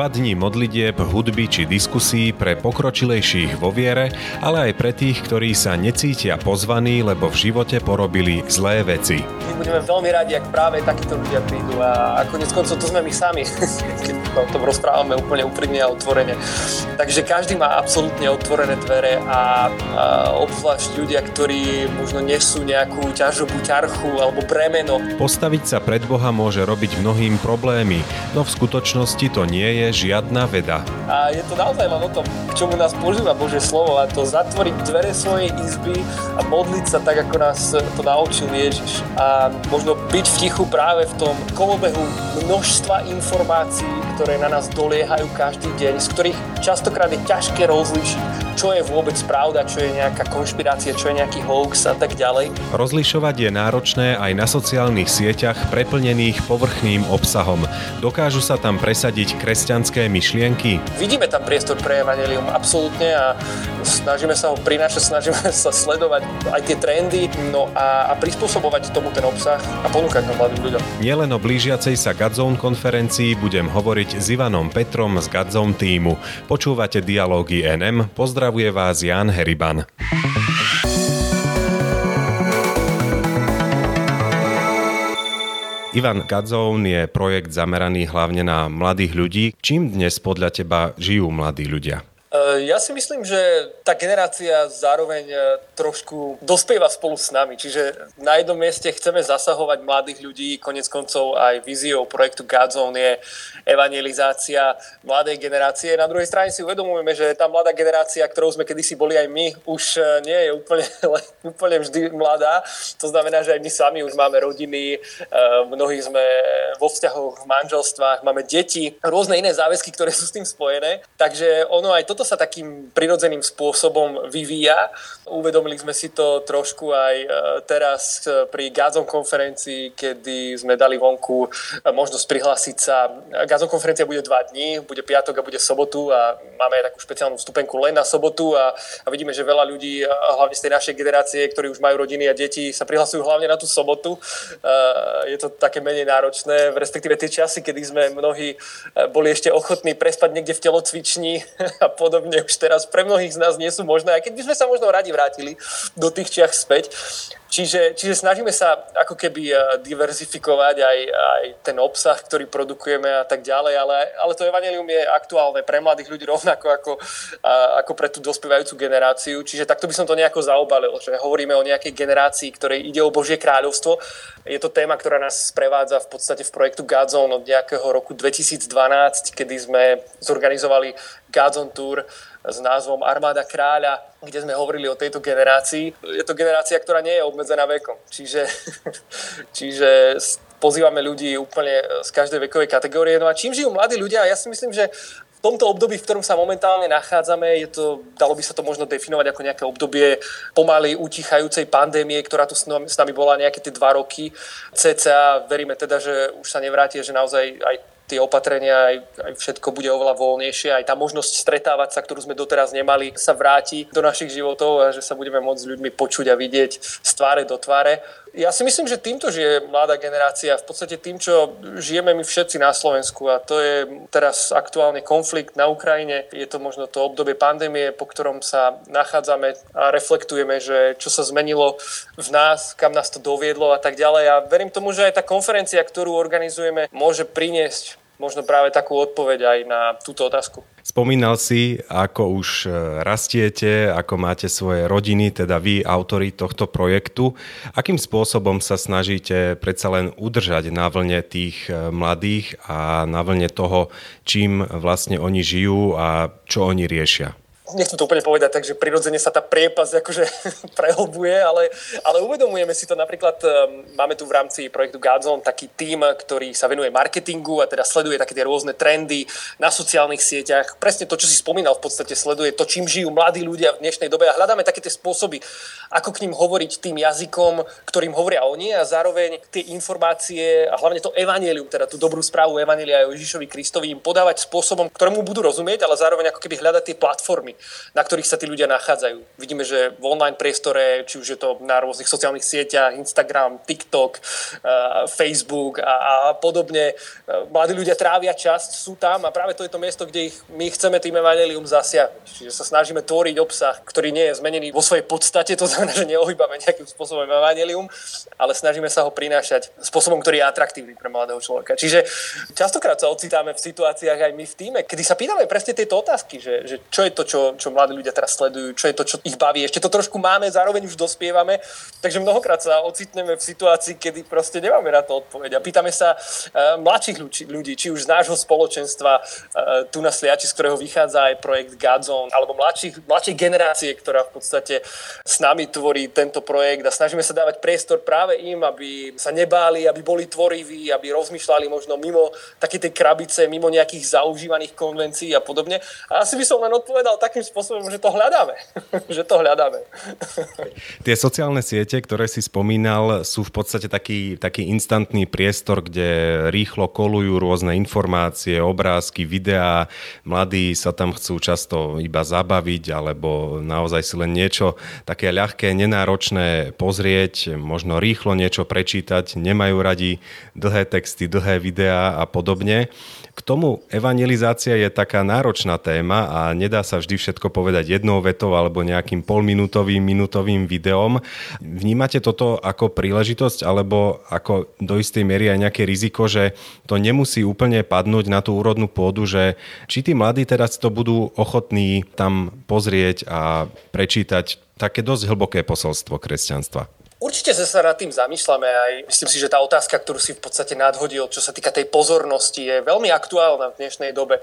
Dva dní modlitieb, hudby či diskusí pre pokročilejších vo viere, ale aj pre tých, ktorí sa necítia pozvaní, lebo v živote porobili zlé veci. My budeme veľmi radi, ak práve takíto ľudia prídu a, a konec koncov to sme my sami, keď o tom rozprávame úplne úprimne a otvorene. Takže každý má absolútne otvorené dvere a, a obzvlášť ľudia, ktorí možno nesú nejakú ťažobú ťarchu alebo bremeno. Postaviť sa pred Boha môže robiť mnohým problémy, no v skutočnosti to nie je žiadna veda. A je to naozaj len o tom, k čomu nás používa Božie slovo a to zatvoriť dvere svojej izby a modliť sa tak, ako nás to naučil Ježiš. A možno byť v tichu práve v tom kolobehu množstva informácií, ktoré na nás doliehajú každý deň, z ktorých častokrát je ťažké rozlíšiť, čo je vôbec pravda, čo je nejaká konšpirácia, čo je nejaký hoax a tak ďalej. Rozlišovať je náročné aj na sociálnych sieťach preplnených povrchným obsahom. Dokážu sa tam presadiť kresťanské myšlienky? Vidíme tam priestor pre evanelium, absolútne a snažíme sa ho prinášať, snažíme sa sledovať aj tie trendy no a, a prispôsobovať tomu ten obsah a ponúkať ho mladým ľuďom. Nielen o blížiacej sa Gadzone konferencii budem hovoriť s Ivanom Petrom z Gadzone týmu. Počúvate Dialógy NM, pozdrav Pozdravuje vás Jan Heriban. Ivan Gadzón je projekt zameraný hlavne na mladých ľudí. Čím dnes podľa teba žijú mladí ľudia? Eh, ja si myslím, že tá generácia zároveň eh, trošku dospieva spolu s nami. Čiže na jednom mieste chceme zasahovať mladých ľudí, konec koncov aj víziou projektu Godzone je evangelizácia mladej generácie. Na druhej strane si uvedomujeme, že tá mladá generácia, ktorou sme kedysi boli aj my, už eh, nie je úplne, úplne vždy mladá. To znamená, že aj my sami už máme rodiny, mnohí sme vo vzťahoch, v manželstvách, máme deti, rôzne iné záväzky, ktoré sú s tým spojené. Takže ono aj toto toto sa takým prirodzeným spôsobom vyvíja. Uvedomili sme si to trošku aj e, teraz e, pri Gazon konferencii, kedy sme dali vonku e, možnosť prihlásiť sa. Gazon konferencia bude dva dní, bude piatok a bude sobotu a máme aj takú špeciálnu vstupenku len na sobotu a, a vidíme, že veľa ľudí, hlavne z tej našej generácie, ktorí už majú rodiny a deti, sa prihlasujú hlavne na tú sobotu. Je to také menej náročné, respektíve tie časy, kedy sme mnohí boli ešte ochotní prespať niekde v telocvični a po podobne už teraz pre mnohých z nás nie sú možné, aj keď by sme sa možno radi vrátili do tých čiach späť. Čiže, čiže snažíme sa ako keby eh, diverzifikovať aj, aj ten obsah, ktorý produkujeme a tak ďalej, ale, ale to evanelium je aktuálne pre mladých ľudí rovnako ako, ako pre tú dospievajúcu generáciu. Čiže takto by som to nejako zaobalil, že hovoríme o nejakej generácii, ktorej ide o Božie kráľovstvo. Je to téma, ktorá nás sprevádza v podstate v projektu Godzone od nejakého roku 2012, kedy sme zorganizovali Godzone Tour s názvom Armáda kráľa, kde sme hovorili o tejto generácii. Je to generácia, ktorá nie je obmedzená vekom. Čiže, čiže pozývame ľudí úplne z každej vekovej kategórie. No a čím žijú mladí ľudia? Ja si myslím, že v tomto období, v ktorom sa momentálne nachádzame, je to, dalo by sa to možno definovať ako nejaké obdobie pomaly utichajúcej pandémie, ktorá tu s nami bola nejaké tie dva roky. CCA veríme teda, že už sa nevráti, že naozaj aj tie opatrenia, aj, aj všetko bude oveľa voľnejšie, aj tá možnosť stretávať sa, ktorú sme doteraz nemali, sa vráti do našich životov a že sa budeme môcť s ľuďmi počuť a vidieť z tváre do tváre. Ja si myslím, že týmto žije mladá generácia, v podstate tým, čo žijeme my všetci na Slovensku a to je teraz aktuálne konflikt na Ukrajine. Je to možno to obdobie pandémie, po ktorom sa nachádzame a reflektujeme, že čo sa zmenilo v nás, kam nás to doviedlo a tak ďalej. A verím tomu, že aj tá konferencia, ktorú organizujeme, môže priniesť možno práve takú odpoveď aj na túto otázku. Spomínal si, ako už e, rastiete, ako máte svoje rodiny, teda vy, autori tohto projektu. Akým spôsobom sa snažíte predsa len udržať na vlne tých e, mladých a na vlne toho, čím vlastne oni žijú a čo oni riešia? Nechcem to úplne povedať, takže prirodzene sa tá priepasť akože prehlbuje, ale, ale uvedomujeme si to napríklad, um, máme tu v rámci projektu Godzone taký tím, ktorý sa venuje marketingu a teda sleduje také tie rôzne trendy na sociálnych sieťach. Presne to, čo si spomínal, v podstate sleduje to, čím žijú mladí ľudia v dnešnej dobe a hľadáme také tie spôsoby, ako k ním hovoriť tým jazykom, ktorým hovoria oni a zároveň tie informácie a hlavne to evanelium, teda tú dobrú správu evanelia Ježišovi Kristovi im podávať spôsobom, ktorému budú rozumieť, ale zároveň ako keby hľadať tie platformy, na ktorých sa tí ľudia nachádzajú. Vidíme, že v online priestore, či už je to na rôznych sociálnych sieťach, Instagram, TikTok, uh, Facebook a, a podobne, uh, mladí ľudia trávia časť, sú tam a práve to je to miesto, kde ich my chceme tým evanelium zasiahnuť. Čiže sa snažíme tvoriť obsah, ktorý nie je zmenený vo svojej podstate, to znamená, že neohýbame nejakým spôsobom evanelium, ale snažíme sa ho prinášať spôsobom, ktorý je atraktívny pre mladého človeka. Čiže častokrát sa ocitáme v situáciách aj my v týme, kedy sa pýtame presne tieto otázky, že, že čo je to, čo, čo mladí ľudia teraz sledujú, čo je to, čo ich baví. Ešte to trošku máme, zároveň už dospievame, takže mnohokrát sa ocitneme v situácii, kedy proste nemáme na to odpoveď. A pýtame sa uh, mladších ľudí, ľudí, či už z nášho spoločenstva, uh, tu na Sliači, z ktorého vychádza aj projekt Godzone, alebo mladších, mladšej generácie, ktorá v podstate s nami tvorí tento projekt a snažíme sa dávať priestor práve im, aby sa nebáli, aby boli tvoriví, aby rozmýšľali možno mimo také tej krabice, mimo nejakých zaužívaných konvencií a podobne. A asi by som len odpovedal takým spôsobom, že to hľadáme. že to hľadáme. Tie sociálne siete, ktoré si spomínal, sú v podstate taký, taký instantný priestor, kde rýchlo kolujú rôzne informácie, obrázky, videá. Mladí sa tam chcú často iba zabaviť alebo naozaj si len niečo také ľahké, nenáročné pozrieť, možno rýchlo niečo prečítať, nemajú radi dlhé texty, dlhé videá a podobne. K tomu evangelizácia je taká náročná téma a nedá sa vždy všetko povedať jednou vetou alebo nejakým polminútovým, minútovým videom. Vnímate toto ako príležitosť alebo ako do istej miery aj nejaké riziko, že to nemusí úplne padnúť na tú úrodnú pôdu, že či tí mladí teraz to budú ochotní tam pozrieť a prečítať také dosť hlboké posolstvo kresťanstva. Určite sa nad tým zamýšľame aj myslím si, že tá otázka, ktorú si v podstate nadhodil, čo sa týka tej pozornosti, je veľmi aktuálna v dnešnej dobe.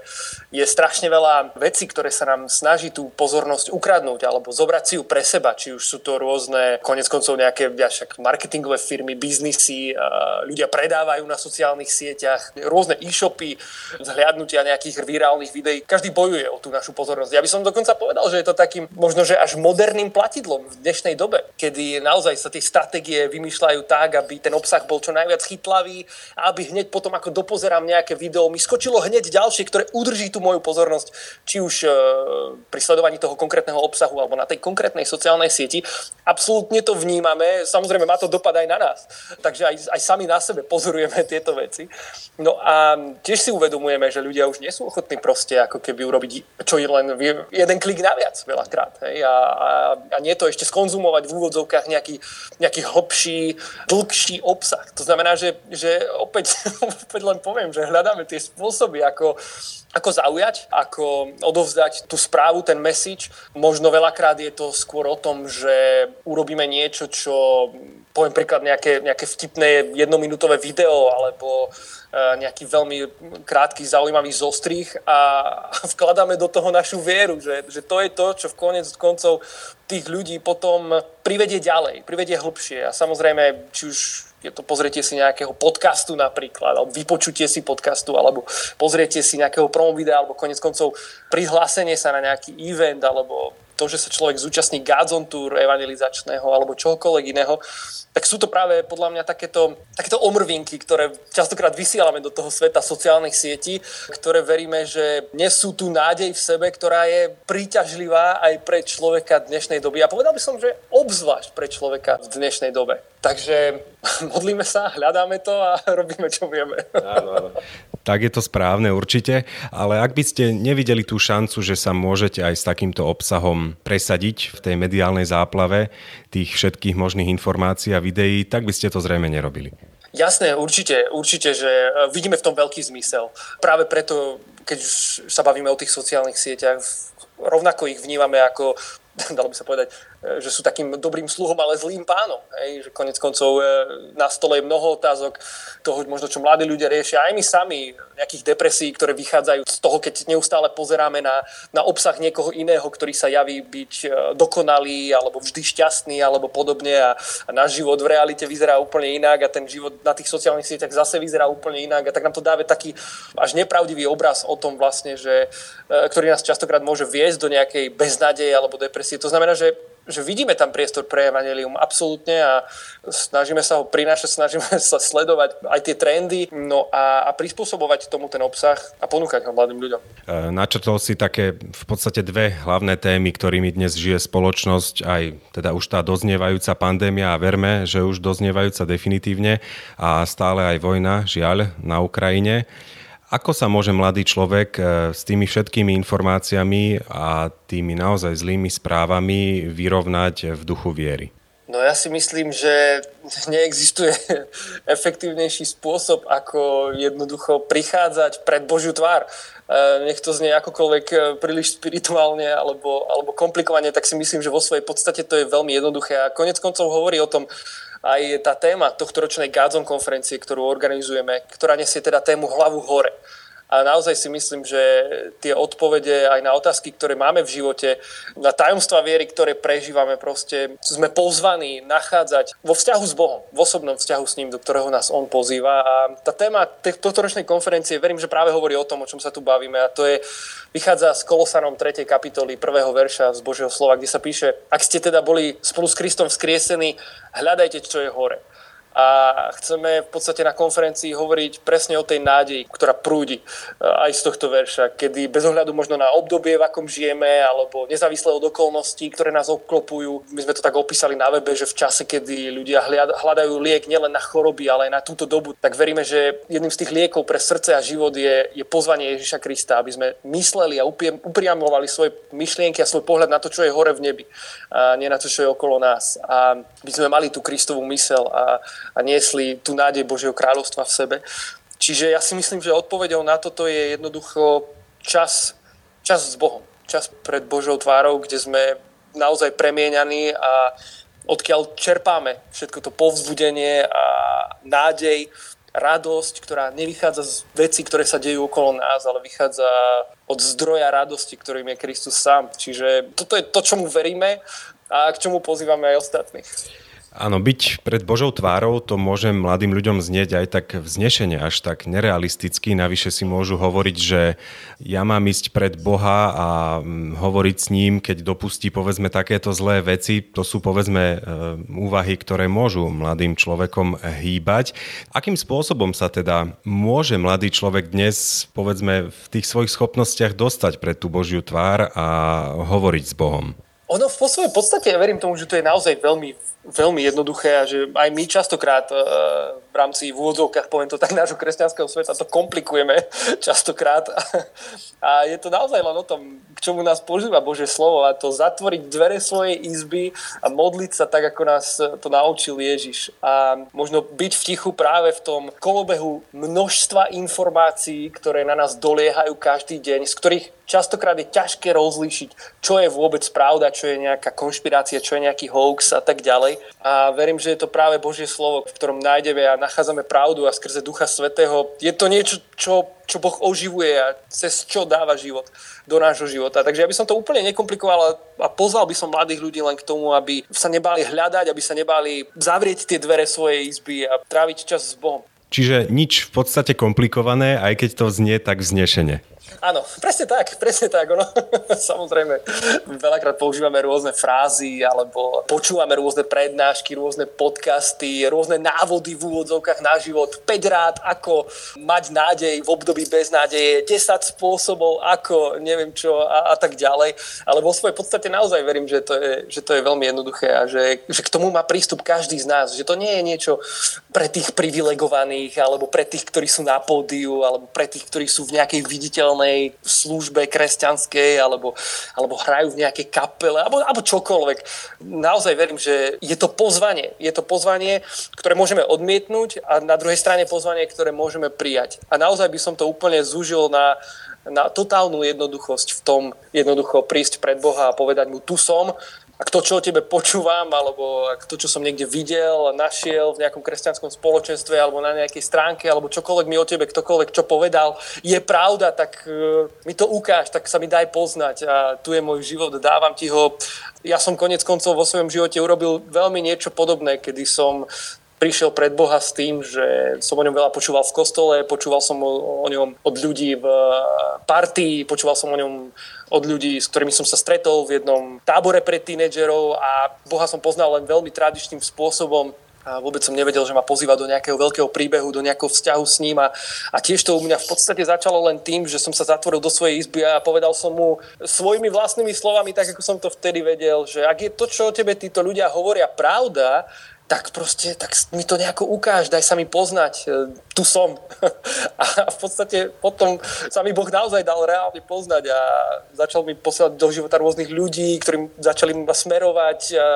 Je strašne veľa vecí, ktoré sa nám snaží tú pozornosť ukradnúť alebo zobrať si ju pre seba, či už sú to rôzne, konec koncov nejaké však marketingové firmy, biznisy, ľudia predávajú na sociálnych sieťach, rôzne e-shopy, zhliadnutia nejakých virálnych videí. Každý bojuje o tú našu pozornosť. Ja by som dokonca povedal, že je to takým možno, že až moderným platidlom v dnešnej dobe, kedy naozaj sa tie stratégie vymýšľajú tak, aby ten obsah bol čo najviac chytlavý a aby hneď potom, ako dopozerám nejaké video, mi skočilo hneď ďalšie, ktoré udrží tú moju pozornosť, či už e, pri sledovaní toho konkrétneho obsahu alebo na tej konkrétnej sociálnej sieti. Absolútne to vnímame, samozrejme má to dopad aj na nás, takže aj, aj sami na sebe pozorujeme tieto veci. No a tiež si uvedomujeme, že ľudia už nie sú ochotní proste ako keby urobiť čo je len jeden klik naviac veľakrát. Hej? A, a, a nie to ešte skonzumovať v úvodzovkách nejaký nejaký hlbší, dlhší obsah. To znamená, že, že opäť, opäť len poviem, že hľadáme tie spôsoby, ako, ako zaujať, ako odovzdať tú správu, ten message. Možno veľakrát je to skôr o tom, že urobíme niečo, čo poviem príklad nejaké, nejaké vtipné jednominútové video alebo e, nejaký veľmi krátky, zaujímavý zostrih a vkladáme do toho našu vieru, že, že to je to, čo v konec koncov tých ľudí potom privedie ďalej, privedie hlbšie. A samozrejme, či už je to pozriete si nejakého podcastu napríklad, alebo vypočutie si podcastu, alebo pozriete si nejakého promo videa, alebo konec koncov prihlásenie sa na nejaký event, alebo to, že sa človek zúčastní Godzone Tour evangelizačného alebo čohokoľvek iného, tak sú to práve podľa mňa takéto, takéto omrvinky, ktoré častokrát vysielame do toho sveta sociálnych sietí, ktoré veríme, že nesú tú nádej v sebe, ktorá je príťažlivá aj pre človeka dnešnej doby. A povedal by som, že obzvlášť pre človeka v dnešnej dobe. Takže modlíme sa, hľadáme to a robíme, čo vieme. Áno, áno. Tak je to správne určite, ale ak by ste nevideli tú šancu, že sa môžete aj s takýmto obsahom presadiť v tej mediálnej záplave tých všetkých možných informácií a videí, tak by ste to zrejme nerobili. Jasné, určite, určite, že e, vidíme v tom veľký zmysel. Práve preto, keď už sa bavíme o tých sociálnych sieťach, rovnako ich vnímame ako dalo by sa povedať, že sú takým dobrým sluhom, ale zlým pánom. Hej? Že konec koncov e, na stole je mnoho otázok toho, možno čo mladí ľudia riešia, aj my sami, nejakých depresí, ktoré vychádzajú z toho, keď neustále pozeráme na, na obsah niekoho iného, ktorý sa javí byť e, dokonalý, alebo vždy šťastný, alebo podobne a, a náš život v realite vyzerá úplne inak a ten život na tých sociálnych sieťach zase vyzerá úplne inak a tak nám to dáve taký až nepravdivý obraz o tom vlastne, že, ktorý nás častokrát môže viesť do nejakej beznádeje alebo depresie. To znamená, že že vidíme tam priestor pre evanelium, absolútne a snažíme sa ho prinášať, snažíme sa sledovať aj tie trendy no a, a prispôsobovať tomu ten obsah a ponúkať ho mladým ľuďom. E, načrtol si také v podstate dve hlavné témy, ktorými dnes žije spoločnosť, aj teda už tá doznievajúca pandémia a verme, že už doznievajúca definitívne a stále aj vojna, žiaľ, na Ukrajine. Ako sa môže mladý človek e, s tými všetkými informáciami a tými naozaj zlými správami vyrovnať v duchu viery? No ja si myslím, že neexistuje efektívnejší spôsob, ako jednoducho prichádzať pred Božiu tvár. E, nech to znie akokoľvek e, príliš spirituálne alebo, alebo komplikovane, tak si myslím, že vo svojej podstate to je veľmi jednoduché. A konec koncov hovorí o tom aj tá téma tohto ročnej Gádzon konferencie, ktorú organizujeme, ktorá nesie teda tému hlavu hore. A naozaj si myslím, že tie odpovede aj na otázky, ktoré máme v živote, na tajomstva viery, ktoré prežívame, proste sme pozvaní nachádzať vo vzťahu s Bohom, v osobnom vzťahu s ním, do ktorého nás On pozýva. A tá téma tohto ročnej konferencie, verím, že práve hovorí o tom, o čom sa tu bavíme, a to je, vychádza z Kolosanom 3. kapitoly 1. verša z Božieho slova, kde sa píše, ak ste teda boli spolu s Kristom vzkriesení, hľadajte, čo je hore a chceme v podstate na konferencii hovoriť presne o tej nádeji, ktorá prúdi e, aj z tohto verša, kedy bez ohľadu možno na obdobie, v akom žijeme, alebo nezávisle od okolností, ktoré nás obklopujú. My sme to tak opísali na webe, že v čase, kedy ľudia hľadajú liek nielen na choroby, ale aj na túto dobu, tak veríme, že jedným z tých liekov pre srdce a život je, je pozvanie Ježiša Krista, aby sme mysleli a upriamovali svoje myšlienky a svoj pohľad na to, čo je hore v nebi, a nie na to, čo je okolo nás. A by sme mali tú Kristovú mysel a, a niesli tú nádej Božieho kráľovstva v sebe. Čiže ja si myslím, že odpovedou na toto je jednoducho čas, čas s Bohom. Čas pred Božou tvárou, kde sme naozaj premieňaní a odkiaľ čerpáme všetko to povzbudenie a nádej, radosť, ktorá nevychádza z vecí, ktoré sa dejú okolo nás, ale vychádza od zdroja radosti, ktorým je Kristus sám. Čiže toto je to, čomu veríme a k čomu pozývame aj ostatných. Áno, byť pred Božou tvárou to môže mladým ľuďom znieť aj tak vznešenie, až tak nerealisticky. Navyše si môžu hovoriť, že ja mám ísť pred Boha a mm, hovoriť s ním, keď dopustí povedzme takéto zlé veci. To sú povedzme e, úvahy, ktoré môžu mladým človekom hýbať. Akým spôsobom sa teda môže mladý človek dnes povedzme v tých svojich schopnostiach dostať pred tú Božiu tvár a hovoriť s Bohom? Ono v svojej podstate, ja verím tomu, že to je naozaj veľmi veľmi jednoduché a že aj my častokrát e, v rámci v úvodzovkách, poviem to tak, nášho kresťanského sveta to komplikujeme častokrát a je to naozaj len o tom, k čomu nás používa Bože slovo a to zatvoriť dvere svojej izby a modliť sa tak, ako nás to naučil Ježiš a možno byť v tichu práve v tom kolobehu množstva informácií, ktoré na nás doliehajú každý deň, z ktorých častokrát je ťažké rozlíšiť, čo je vôbec pravda, čo je nejaká konšpirácia, čo je nejaký hoax a tak ďalej. A verím, že je to práve Božie slovo, v ktorom nájdeme a nachádzame pravdu a skrze Ducha Svetého. Je to niečo, čo, čo Boh oživuje a cez čo dáva život do nášho života. Takže ja by som to úplne nekomplikoval a pozval by som mladých ľudí len k tomu, aby sa nebali hľadať, aby sa nebali zavrieť tie dvere svojej izby a tráviť čas s Bohom. Čiže nič v podstate komplikované, aj keď to znie tak vznešene. Áno, presne tak, presne tak. Ono, samozrejme, veľakrát používame rôzne frázy alebo počúvame rôzne prednášky, rôzne podcasty, rôzne návody v úvodzovkách na život. 5 rád, ako mať nádej v období bez nádeje, 10 spôsobov, ako neviem čo a, a tak ďalej. Ale vo svojej podstate naozaj verím, že to je, že to je veľmi jednoduché a že, že k tomu má prístup každý z nás. Že to nie je niečo pre tých privilegovaných alebo pre tých, ktorí sú na pódiu alebo pre tých, ktorí sú v nejakej viditeľnej duchovnej službe kresťanskej alebo, alebo hrajú v nejakej kapele alebo, alebo čokoľvek. Naozaj verím, že je to pozvanie. Je to pozvanie, ktoré môžeme odmietnúť a na druhej strane pozvanie, ktoré môžeme prijať. A naozaj by som to úplne zúžil na, na totálnu jednoduchosť v tom jednoducho prísť pred Boha a povedať mu, tu som, ak to, čo o tebe počúvam, alebo ak to, čo som niekde videl, našiel v nejakom kresťanskom spoločenstve, alebo na nejakej stránke, alebo čokoľvek mi o tebe ktokoľvek čo povedal, je pravda, tak uh, mi to ukáž, tak sa mi daj poznať a tu je môj život, dávam ti ho. Ja som konec koncov vo svojom živote urobil veľmi niečo podobné, kedy som prišiel pred Boha s tým, že som o ňom veľa počúval v kostole, počúval som o, ňom od ľudí v partii, počúval som o ňom od ľudí, s ktorými som sa stretol v jednom tábore pre tínedžerov a Boha som poznal len veľmi tradičným spôsobom a vôbec som nevedel, že ma pozýva do nejakého veľkého príbehu, do nejakého vzťahu s ním a, a tiež to u mňa v podstate začalo len tým, že som sa zatvoril do svojej izby a povedal som mu svojimi vlastnými slovami, tak ako som to vtedy vedel, že ak je to, čo o tebe títo ľudia hovoria pravda, tak proste, tak mi to nejako ukáž, daj sa mi poznať, e, tu som. A v podstate potom sa mi Boh naozaj dal reálne poznať a začal mi posielať do života rôznych ľudí, ktorým začali ma smerovať a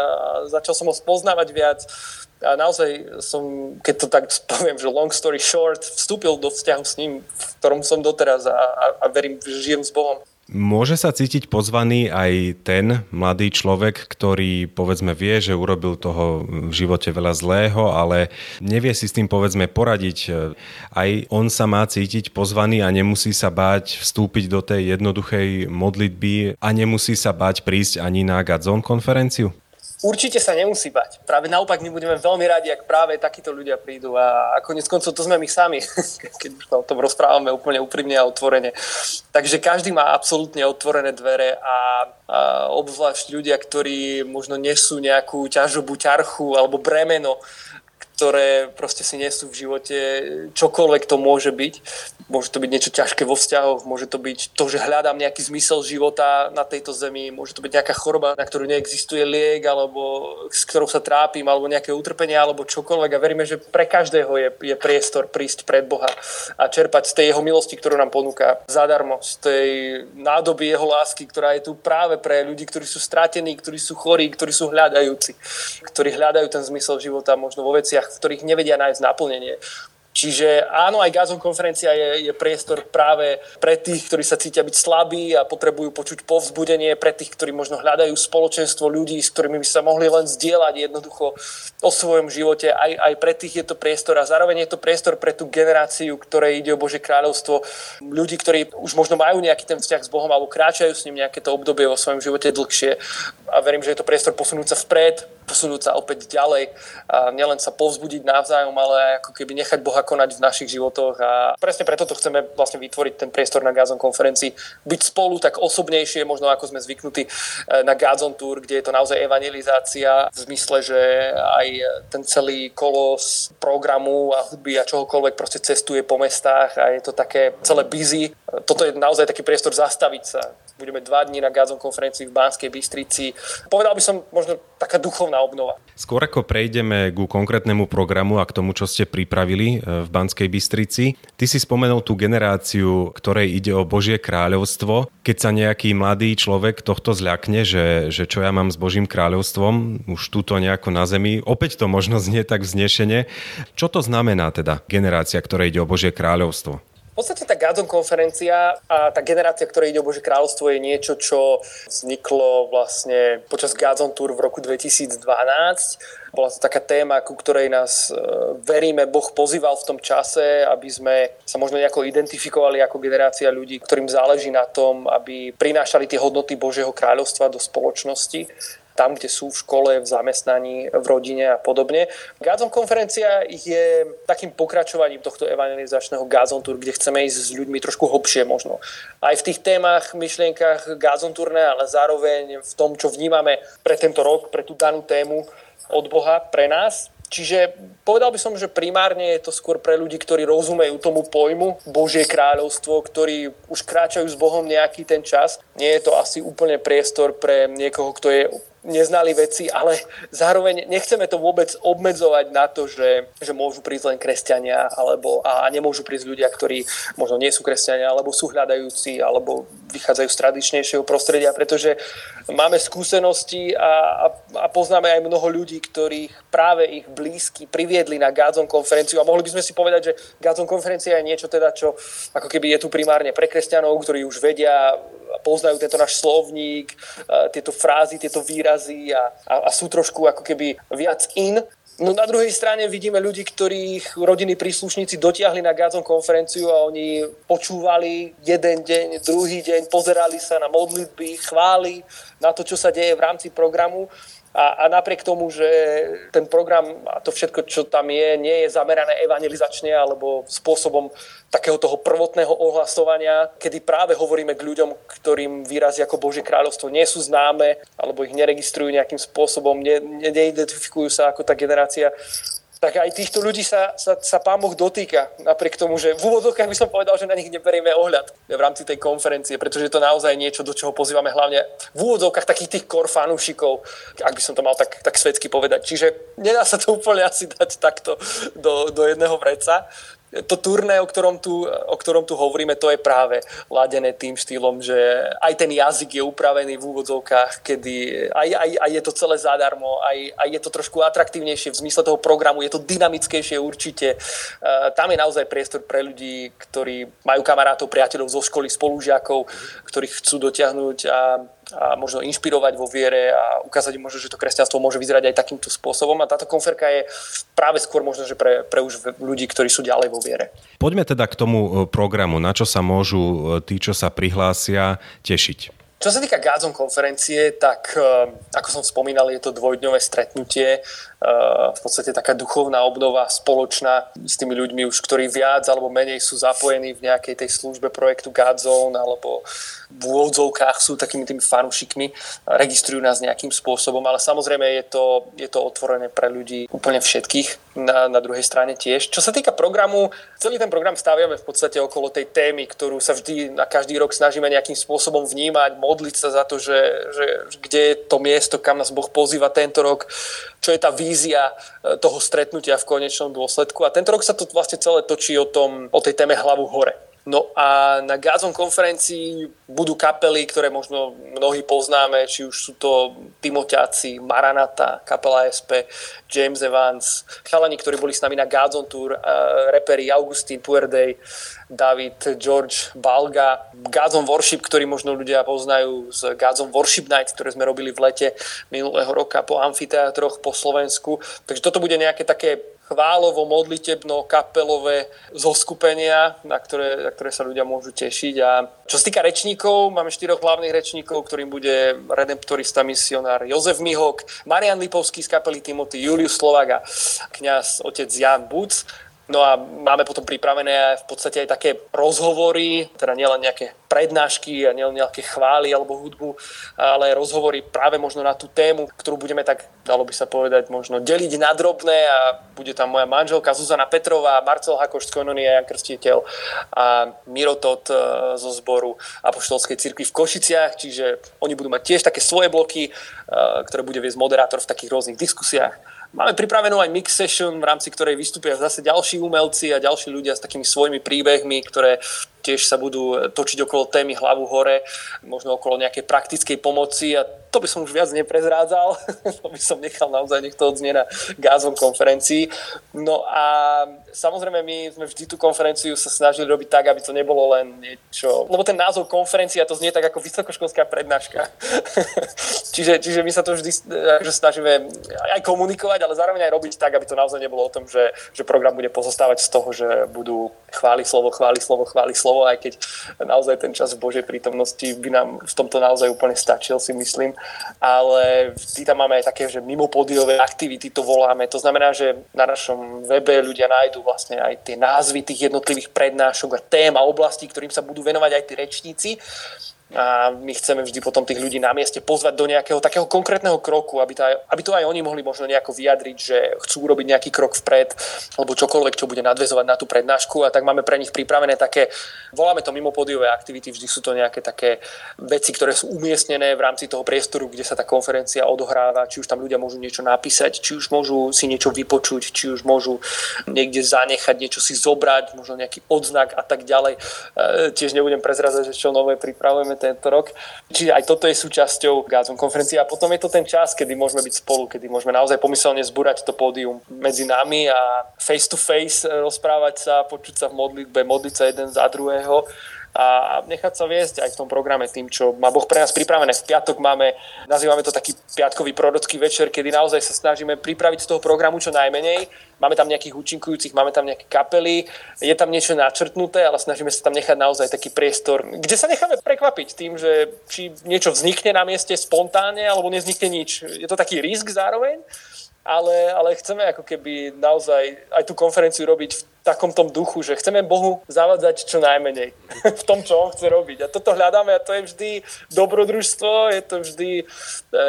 začal som ho spoznávať viac. A naozaj som, keď to tak poviem, že long story short, vstúpil do vzťahu s ním, v ktorom som doteraz a, a, a verím, že žijem s Bohom. Môže sa cítiť pozvaný aj ten mladý človek, ktorý povedzme vie, že urobil toho v živote veľa zlého, ale nevie si s tým povedzme poradiť. Aj on sa má cítiť pozvaný a nemusí sa báť vstúpiť do tej jednoduchej modlitby a nemusí sa báť prísť ani na Gadzon konferenciu? Určite sa nemusí bať. Práve naopak my budeme veľmi radi, ak práve takíto ľudia prídu a, a konec koncov to sme my sami, keď sa o tom rozprávame úplne úprimne a otvorene. Takže každý má absolútne otvorené dvere a, a obzvlášť ľudia, ktorí možno nesú nejakú ťažobu, ťarchu alebo bremeno, ktoré proste si nesú v živote, čokoľvek to môže byť. Môže to byť niečo ťažké vo vzťahoch, môže to byť to, že hľadám nejaký zmysel života na tejto zemi, môže to byť nejaká choroba, na ktorú neexistuje liek, alebo s ktorou sa trápim, alebo nejaké utrpenie, alebo čokoľvek. A veríme, že pre každého je, je priestor prísť pred Boha a čerpať z tej jeho milosti, ktorú nám ponúka zadarmo, z tej nádoby jeho lásky, ktorá je tu práve pre ľudí, ktorí sú stratení, ktorí sú chorí, ktorí sú hľadajúci, ktorí hľadajú ten zmysel života možno vo veciach, v ktorých nevedia nájsť naplnenie. Čiže áno, aj Gazon konferencia je, je priestor práve pre tých, ktorí sa cítia byť slabí a potrebujú počuť povzbudenie, pre tých, ktorí možno hľadajú spoločenstvo ľudí, s ktorými by sa mohli len zdieľať jednoducho o svojom živote. Aj, aj pre tých je to priestor a zároveň je to priestor pre tú generáciu, ktorej ide o Bože kráľovstvo. Ľudí, ktorí už možno majú nejaký ten vzťah s Bohom alebo kráčajú s ním nejaké to obdobie vo svojom živote dlhšie. A verím, že je to priestor posunúť sa vpred, posunúť sa opäť ďalej a nielen sa povzbudiť navzájom, ale ako keby nechať Boha konať v našich životoch. A presne preto to chceme vlastne vytvoriť ten priestor na Gazon konferencii, byť spolu tak osobnejšie, možno ako sme zvyknutí e, na Gazon Tour, kde je to naozaj evangelizácia v zmysle, že aj ten celý kolos programu a hudby a čohokoľvek proste cestuje po mestách a je to také celé busy. Toto je naozaj taký priestor zastaviť sa, budeme dva dní na Gazon konferencii v Banskej Bystrici. Povedal by som možno taká duchovná obnova. Skôr ako prejdeme ku konkrétnemu programu a k tomu, čo ste pripravili e, v Banskej Bystrici, ty si spomenul tú generáciu, ktorej ide o Božie kráľovstvo. Keď sa nejaký mladý človek tohto zľakne, že, že čo ja mám s Božím kráľovstvom, už túto nejako na zemi, opäť to možno znie tak vznešene. Čo to znamená teda generácia, ktorej ide o Božie kráľovstvo? V podstate tá Gazon konferencia a tá generácia, ktorá ide o Bože kráľovstvo je niečo, čo vzniklo vlastne počas Gazon Tour v roku 2012. Bola to taká téma, ku ktorej nás e, veríme, Boh pozýval v tom čase, aby sme sa možno nejako identifikovali ako generácia ľudí, ktorým záleží na tom, aby prinášali tie hodnoty Božieho kráľovstva do spoločnosti tam, kde sú v škole, v zamestnaní, v rodine a podobne. Gazon konferencia je takým pokračovaním tohto evangelizačného Gazon Tour, kde chceme ísť s ľuďmi trošku hlbšie možno. Aj v tých témach, myšlienkach Gazon Tourné, ale zároveň v tom, čo vnímame pre tento rok, pre tú danú tému od Boha pre nás. Čiže povedal by som, že primárne je to skôr pre ľudí, ktorí rozumejú tomu pojmu Božie kráľovstvo, ktorí už kráčajú s Bohom nejaký ten čas. Nie je to asi úplne priestor pre niekoho, kto je neznali veci, ale zároveň nechceme to vôbec obmedzovať na to, že, že môžu prísť len kresťania alebo, a nemôžu prísť ľudia, ktorí možno nie sú kresťania alebo sú hľadajúci alebo vychádzajú z tradičnejšieho prostredia, pretože máme skúsenosti a, a, a poznáme aj mnoho ľudí, ktorých práve ich blízky priviedli na Gádzon konferenciu. A mohli by sme si povedať, že Gádzon konferencia je niečo teda, čo ako keby je tu primárne pre kresťanov, ktorí už vedia poznajú tento náš slovník, tieto frázy, tieto výrazy a, a, a sú trošku ako keby viac in. No na druhej strane vidíme ľudí, ktorých rodiny príslušníci dotiahli na Gazon konferenciu a oni počúvali jeden deň, druhý deň, pozerali sa na modlitby, chváli, na to, čo sa deje v rámci programu A, a napriek tomu, že ten program a to všetko, čo tam je, nie je zamerané evangelizačne alebo spôsobom takého toho prvotného ohlasovania, kedy práve hovoríme k ľuďom, ktorým výrazy ako Božie kráľovstvo nie sú známe alebo ich neregistrujú nejakým spôsobom, ne, neidentifikujú sa ako tá generácia tak aj týchto ľudí sa, sa, sa pán Boh dotýka, napriek tomu, že v úvodzovkách by som povedal, že na nich neberieme ohľad v rámci tej konferencie, pretože je to naozaj niečo, do čoho pozývame hlavne v úvodzovkách takých tých kor fanúšikov, ak by som to mal tak, tak svetsky povedať. Čiže nedá sa to úplne asi dať takto do, do jedného vreca to turné, o ktorom, tu, o ktorom tu hovoríme, to je práve ladené tým štýlom, že aj ten jazyk je upravený v úvodzovkách, kedy aj, aj, aj je to celé zadarmo, aj, aj je to trošku atraktívnejšie v zmysle toho programu, je to dynamickejšie určite. Uh, tam je naozaj priestor pre ľudí, ktorí majú kamarátov, priateľov zo školy, spolužiakov, ktorých chcú dotiahnuť a a možno inšpirovať vo viere a ukázať možno, že to kresťanstvo môže vyzerať aj takýmto spôsobom. A táto konferka je práve skôr možno, že pre, pre už ľudí, ktorí sú ďalej vo viere. Poďme teda k tomu e, programu, na čo sa môžu e, tí, čo sa prihlásia, tešiť. Čo sa týka Gádzom konferencie, tak e, ako som spomínal, je to dvojdňové stretnutie v podstate taká duchovná obnova spoločná s tými ľuďmi už, ktorí viac alebo menej sú zapojení v nejakej tej službe projektu Godzone alebo v úvodzovkách sú takými tými fanúšikmi, registrujú nás nejakým spôsobom, ale samozrejme je to, je to otvorené pre ľudí úplne všetkých na, na druhej strane tiež. Čo sa týka programu, celý ten program staviame v podstate okolo tej témy, ktorú sa vždy na každý rok snažíme nejakým spôsobom vnímať, modliť sa za to, že, že kde je to miesto, kam nás Boh pozýva tento rok, čo je tá vízia e, toho stretnutia v konečnom dôsledku. A tento rok sa to vlastne celé točí o, tom, o tej téme hlavu hore. No a na Gazon konferencii budú kapely, ktoré možno mnohí poznáme, či už sú to Timoťáci, Maranata, kapela SP, James Evans, chalani, ktorí boli s nami na Gazon Tour, reperi Augustín Puerdej, David, George, Balga, Gazon Worship, ktorý možno ľudia poznajú z Gazon Worship Night, ktoré sme robili v lete minulého roka po amfiteátroch po Slovensku. Takže toto bude nejaké také chválovo, modlitebno, kapelové zoskupenia, na ktoré, na ktoré sa ľudia môžu tešiť. A čo sa týka rečníkov, máme štyroch hlavných rečníkov, ktorým bude redemptorista misionár Jozef Mihok, Marian Lipovský z kapely Timothy, Julius Slovak a kňaz otec Jan Buc. No a máme potom pripravené v podstate aj také rozhovory, teda nielen nejaké prednášky a nielen nejaké chvály alebo hudbu, ale rozhovory práve možno na tú tému, ktorú budeme tak, dalo by sa povedať, možno deliť na drobné a bude tam moja manželka Zuzana Petrová, Marcel Hakoš z Kononie, Jan Krstiteľ a Miro Tot e, zo zboru Apoštolskej cirkvi v Košiciach, čiže oni budú mať tiež také svoje bloky, e, ktoré bude viesť moderátor v takých rôznych diskusiách Máme pripravenú aj mix session, v rámci ktorej vystúpia zase ďalší umelci a ďalší ľudia s takými svojimi príbehmi, ktoré tiež sa budú točiť okolo témy hlavu hore, možno okolo nejakej praktickej pomoci a to by som už viac neprezrádzal, to by som nechal naozaj, nech to odznie na gázom konferencii. No a samozrejme my sme vždy tú konferenciu sa snažili robiť tak, aby to nebolo len niečo, lebo ten názov konferencia to znie tak ako vysokoškolská prednáška. čiže, čiže my sa to vždy že snažíme aj komunikovať, ale zároveň aj robiť tak, aby to naozaj nebolo o tom, že, že program bude pozostávať z toho, že budú chváli slovo, chváli slovo, chváli slovo, aj keď naozaj ten čas v Božej prítomnosti by nám v tomto naozaj úplne stačil, si myslím ale vždy tam máme aj také, že mimo podiové aktivity to voláme. To znamená, že na našom webe ľudia nájdú vlastne aj tie názvy tých jednotlivých prednášok a tém a oblastí, ktorým sa budú venovať aj tí rečníci a my chceme vždy potom tých ľudí na mieste pozvať do nejakého takého konkrétneho kroku, aby aj, aby to aj oni mohli možno nejako vyjadriť, že chcú urobiť nejaký krok vpred alebo čokoľvek, čo bude nadvezovať na tú prednášku a tak máme pre nich pripravené také, voláme to mimo podiové aktivity, vždy sú to nejaké také veci, ktoré sú umiestnené v rámci toho priestoru, kde sa tá konferencia odohráva, či už tam ľudia môžu niečo napísať, či už môžu si niečo vypočuť, či už môžu niekde zanechať, niečo si zobrať, možno nejaký odznak a tak ďalej. E, tiež nebudem prezrazať, že čo nové pripravujeme tento rok. Čiže aj toto je súčasťou Gazon konferencie a potom je to ten čas, kedy môžeme byť spolu, kedy môžeme naozaj pomyselne zbúrať to pódium medzi nami a face to face rozprávať sa, počuť sa v modlitbe, modliť sa jeden za druhého a nechať sa viesť aj v tom programe tým, čo má Boh pre nás pripravené. V piatok máme, nazývame to taký piatkový prorocký večer, kedy naozaj sa snažíme pripraviť z toho programu čo najmenej. Máme tam nejakých účinkujúcich, máme tam nejaké kapely, je tam niečo načrtnuté, ale snažíme sa tam nechať naozaj taký priestor, kde sa necháme prekvapiť tým, že či niečo vznikne na mieste spontánne, alebo neznikne nič. Je to taký risk zároveň, ale, ale chceme ako keby naozaj aj tú konferenciu robiť v takom tom duchu, že chceme Bohu zavádzať čo najmenej v tom, čo On chce robiť. A toto hľadáme a to je vždy dobrodružstvo, je to vždy e,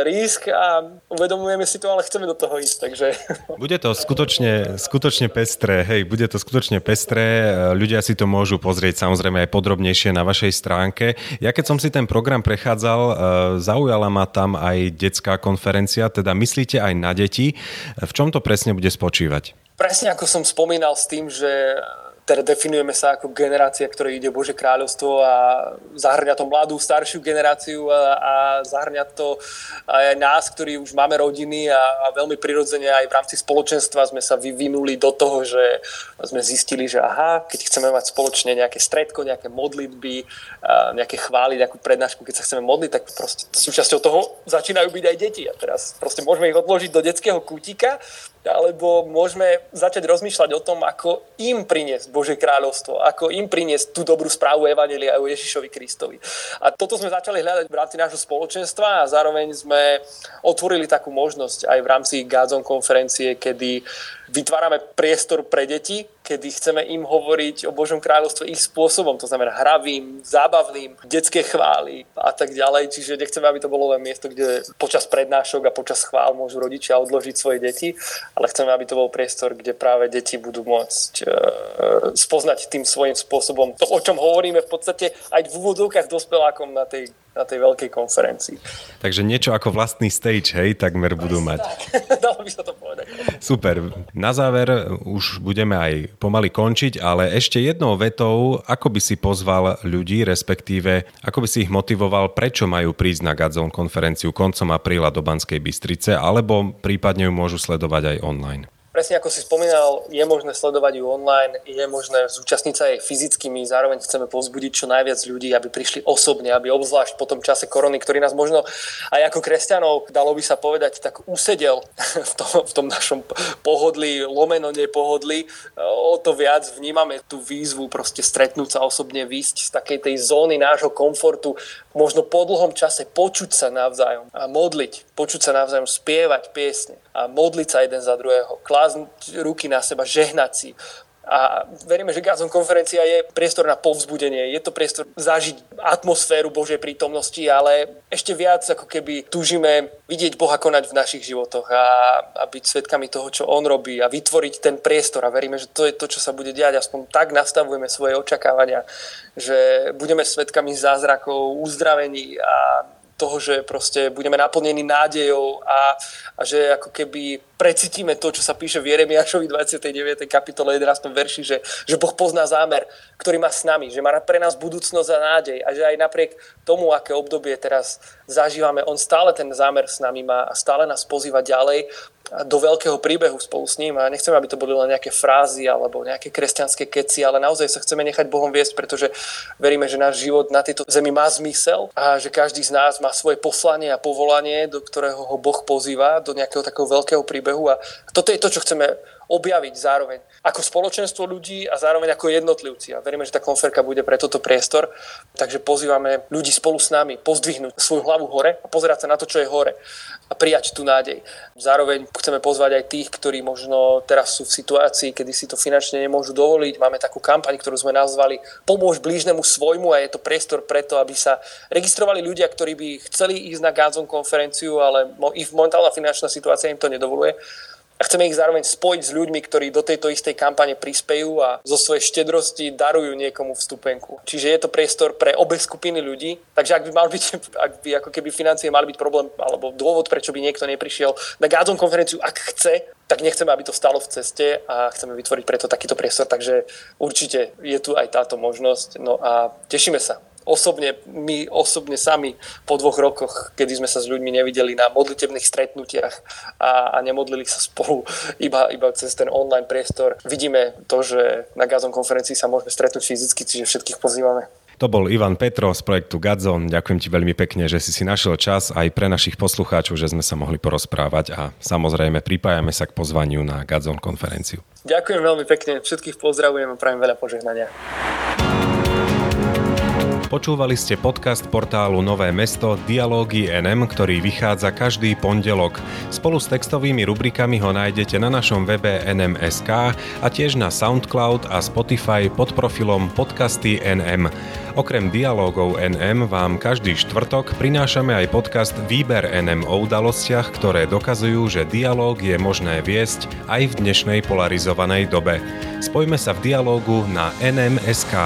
risk a uvedomujeme si to, ale chceme do toho ísť. Takže... Bude to skutočne, skutočne pestré, hej, bude to skutočne pestré, e, ľudia si to môžu pozrieť samozrejme aj podrobnejšie na vašej stránke. Ja keď som si ten program prechádzal, e, zaujala ma tam aj detská konferencia, teda myslíte aj na deti. V čom to presne bude spočívať? Presne ako som spomínal s tým, že teda definujeme sa ako generácia, ktorá ide Bože kráľovstvo a zahrňa to mladú, staršiu generáciu a, a zahrňa to aj nás, ktorí už máme rodiny a, a veľmi prirodzene aj v rámci spoločenstva sme sa vyvinuli do toho, že sme zistili, že aha, keď chceme mať spoločne nejaké stredko, nejaké modlitby, nejaké chvály, nejakú prednášku, keď sa chceme modliť, tak proste súčasťou toho začínajú byť aj deti. A teraz proste môžeme ich odložiť do detského kútika alebo môžeme začať rozmýšľať o tom, ako im priniesť Bože kráľovstvo, ako im priniesť tú dobrú správu Evangelia o Ježišovi Kristovi. A toto sme začali hľadať v rámci nášho spoločenstva a zároveň sme otvorili takú možnosť aj v rámci Gádzon konferencie, kedy vytvárame priestor pre deti, kedy chceme im hovoriť o Božom kráľovstve ich spôsobom, to znamená hravým, zábavným, detské chvály a tak ďalej. Čiže nechceme, aby to bolo len miesto, kde počas prednášok a počas chvál môžu rodičia odložiť svoje deti, ale chceme, aby to bol priestor, kde práve deti budú môcť e, spoznať tým svojím spôsobom to, o čom hovoríme v podstate aj v úvodzovkách dospelákom na tej na tej veľkej konferencii. Takže niečo ako vlastný stage, hej, takmer budú mať. Tak, dalo by sa to povedať. Super. Na záver už budeme aj pomaly končiť, ale ešte jednou vetou, ako by si pozval ľudí, respektíve ako by si ich motivoval, prečo majú prísť na Gadzone konferenciu koncom apríla do Banskej Bystrice, alebo prípadne ju môžu sledovať aj online. Presne ako si spomínal, je možné sledovať ju online, je možné zúčastniť sa aj fyzicky. My zároveň chceme povzbudiť čo najviac ľudí, aby prišli osobne, aby obzvlášť po tom čase korony, ktorý nás možno aj ako kresťanov, dalo by sa povedať, tak usedel v tom, v tom našom pohodlí, lomeno nepohodlí. O to viac vnímame tú výzvu proste stretnúť sa osobne, výsť z takej tej zóny nášho komfortu, možno po dlhom čase počuť sa navzájom a modliť, počuť sa navzájom spievať piesne a modliť sa jeden za druhého, ruky na seba, žehnať si. A veríme, že Gazon konferencia je priestor na povzbudenie, je to priestor zažiť atmosféru Božej prítomnosti, ale ešte viac ako keby túžime vidieť Boha konať v našich životoch a, a byť svetkami toho, čo On robí a vytvoriť ten priestor a veríme, že to je to, čo sa bude diať. Aspoň tak nastavujeme svoje očakávania, že budeme svetkami zázrakov, uzdravení a toho, že proste budeme naplnení nádejou a, a že ako keby precítime to, čo sa píše v Jeremiášovi 29. kapitole 11. verši, že, že Boh pozná zámer, ktorý má s nami, že má pre nás budúcnosť a nádej a že aj napriek tomu, aké obdobie teraz zažívame, On stále ten zámer s nami má a stále nás pozýva ďalej do veľkého príbehu spolu s ním a nechceme, aby to boli len nejaké frázy alebo nejaké kresťanské keci, ale naozaj sa chceme nechať Bohom viesť, pretože veríme, že náš život na tejto zemi má zmysel a že každý z nás má svoje poslanie a povolanie, do ktorého ho Boh pozýva, do nejakého takého veľkého príbehu a toto je to, čo chceme objaviť zároveň ako spoločenstvo ľudí a zároveň ako jednotlivci. A veríme, že tá konferka bude pre toto priestor. Takže pozývame ľudí spolu s nami pozdvihnúť svoju hlavu hore a pozerať sa na to, čo je hore a prijať tú nádej. Zároveň chceme pozvať aj tých, ktorí možno teraz sú v situácii, kedy si to finančne nemôžu dovoliť. Máme takú kampaň, ktorú sme nazvali Pomôž blížnemu svojmu a je to priestor preto, aby sa registrovali ľudia, ktorí by chceli ísť na Gazon konferenciu, ale ich momentálna finančná situácia im to nedovoluje a chceme ich zároveň spojiť s ľuďmi, ktorí do tejto istej kampane prispejú a zo svojej štedrosti darujú niekomu vstupenku. Čiže je to priestor pre obe skupiny ľudí. Takže ak by mal byť, ak by ako keby financie mali byť problém alebo dôvod, prečo by niekto neprišiel na Gádzon konferenciu, ak chce, tak nechceme, aby to stalo v ceste a chceme vytvoriť preto takýto priestor. Takže určite je tu aj táto možnosť. No a tešíme sa osobne, my osobne sami po dvoch rokoch, kedy sme sa s ľuďmi nevideli na modlitebných stretnutiach a, a nemodlili sa spolu iba, iba cez ten online priestor, vidíme to, že na Gazon konferencii sa môžeme stretnúť fyzicky, čiže všetkých pozývame. To bol Ivan Petro z projektu Gadzon. Ďakujem ti veľmi pekne, že si si našiel čas aj pre našich poslucháčov, že sme sa mohli porozprávať a samozrejme pripájame sa k pozvaniu na Gadzon konferenciu. Ďakujem veľmi pekne, všetkých pozdravujem a prajem veľa požehnania. Počúvali ste podcast portálu Nové mesto Dialógy NM, ktorý vychádza každý pondelok. Spolu s textovými rubrikami ho nájdete na našom webe nm.sk a tiež na SoundCloud a Spotify pod profilom Podcasty NM. Okrem dialógov NM vám každý štvrtok prinášame aj podcast Výber NM o udalostiach, ktoré dokazujú, že dialóg je možné viesť aj v dnešnej polarizovanej dobe. Spojme sa v dialógu na NM.sk.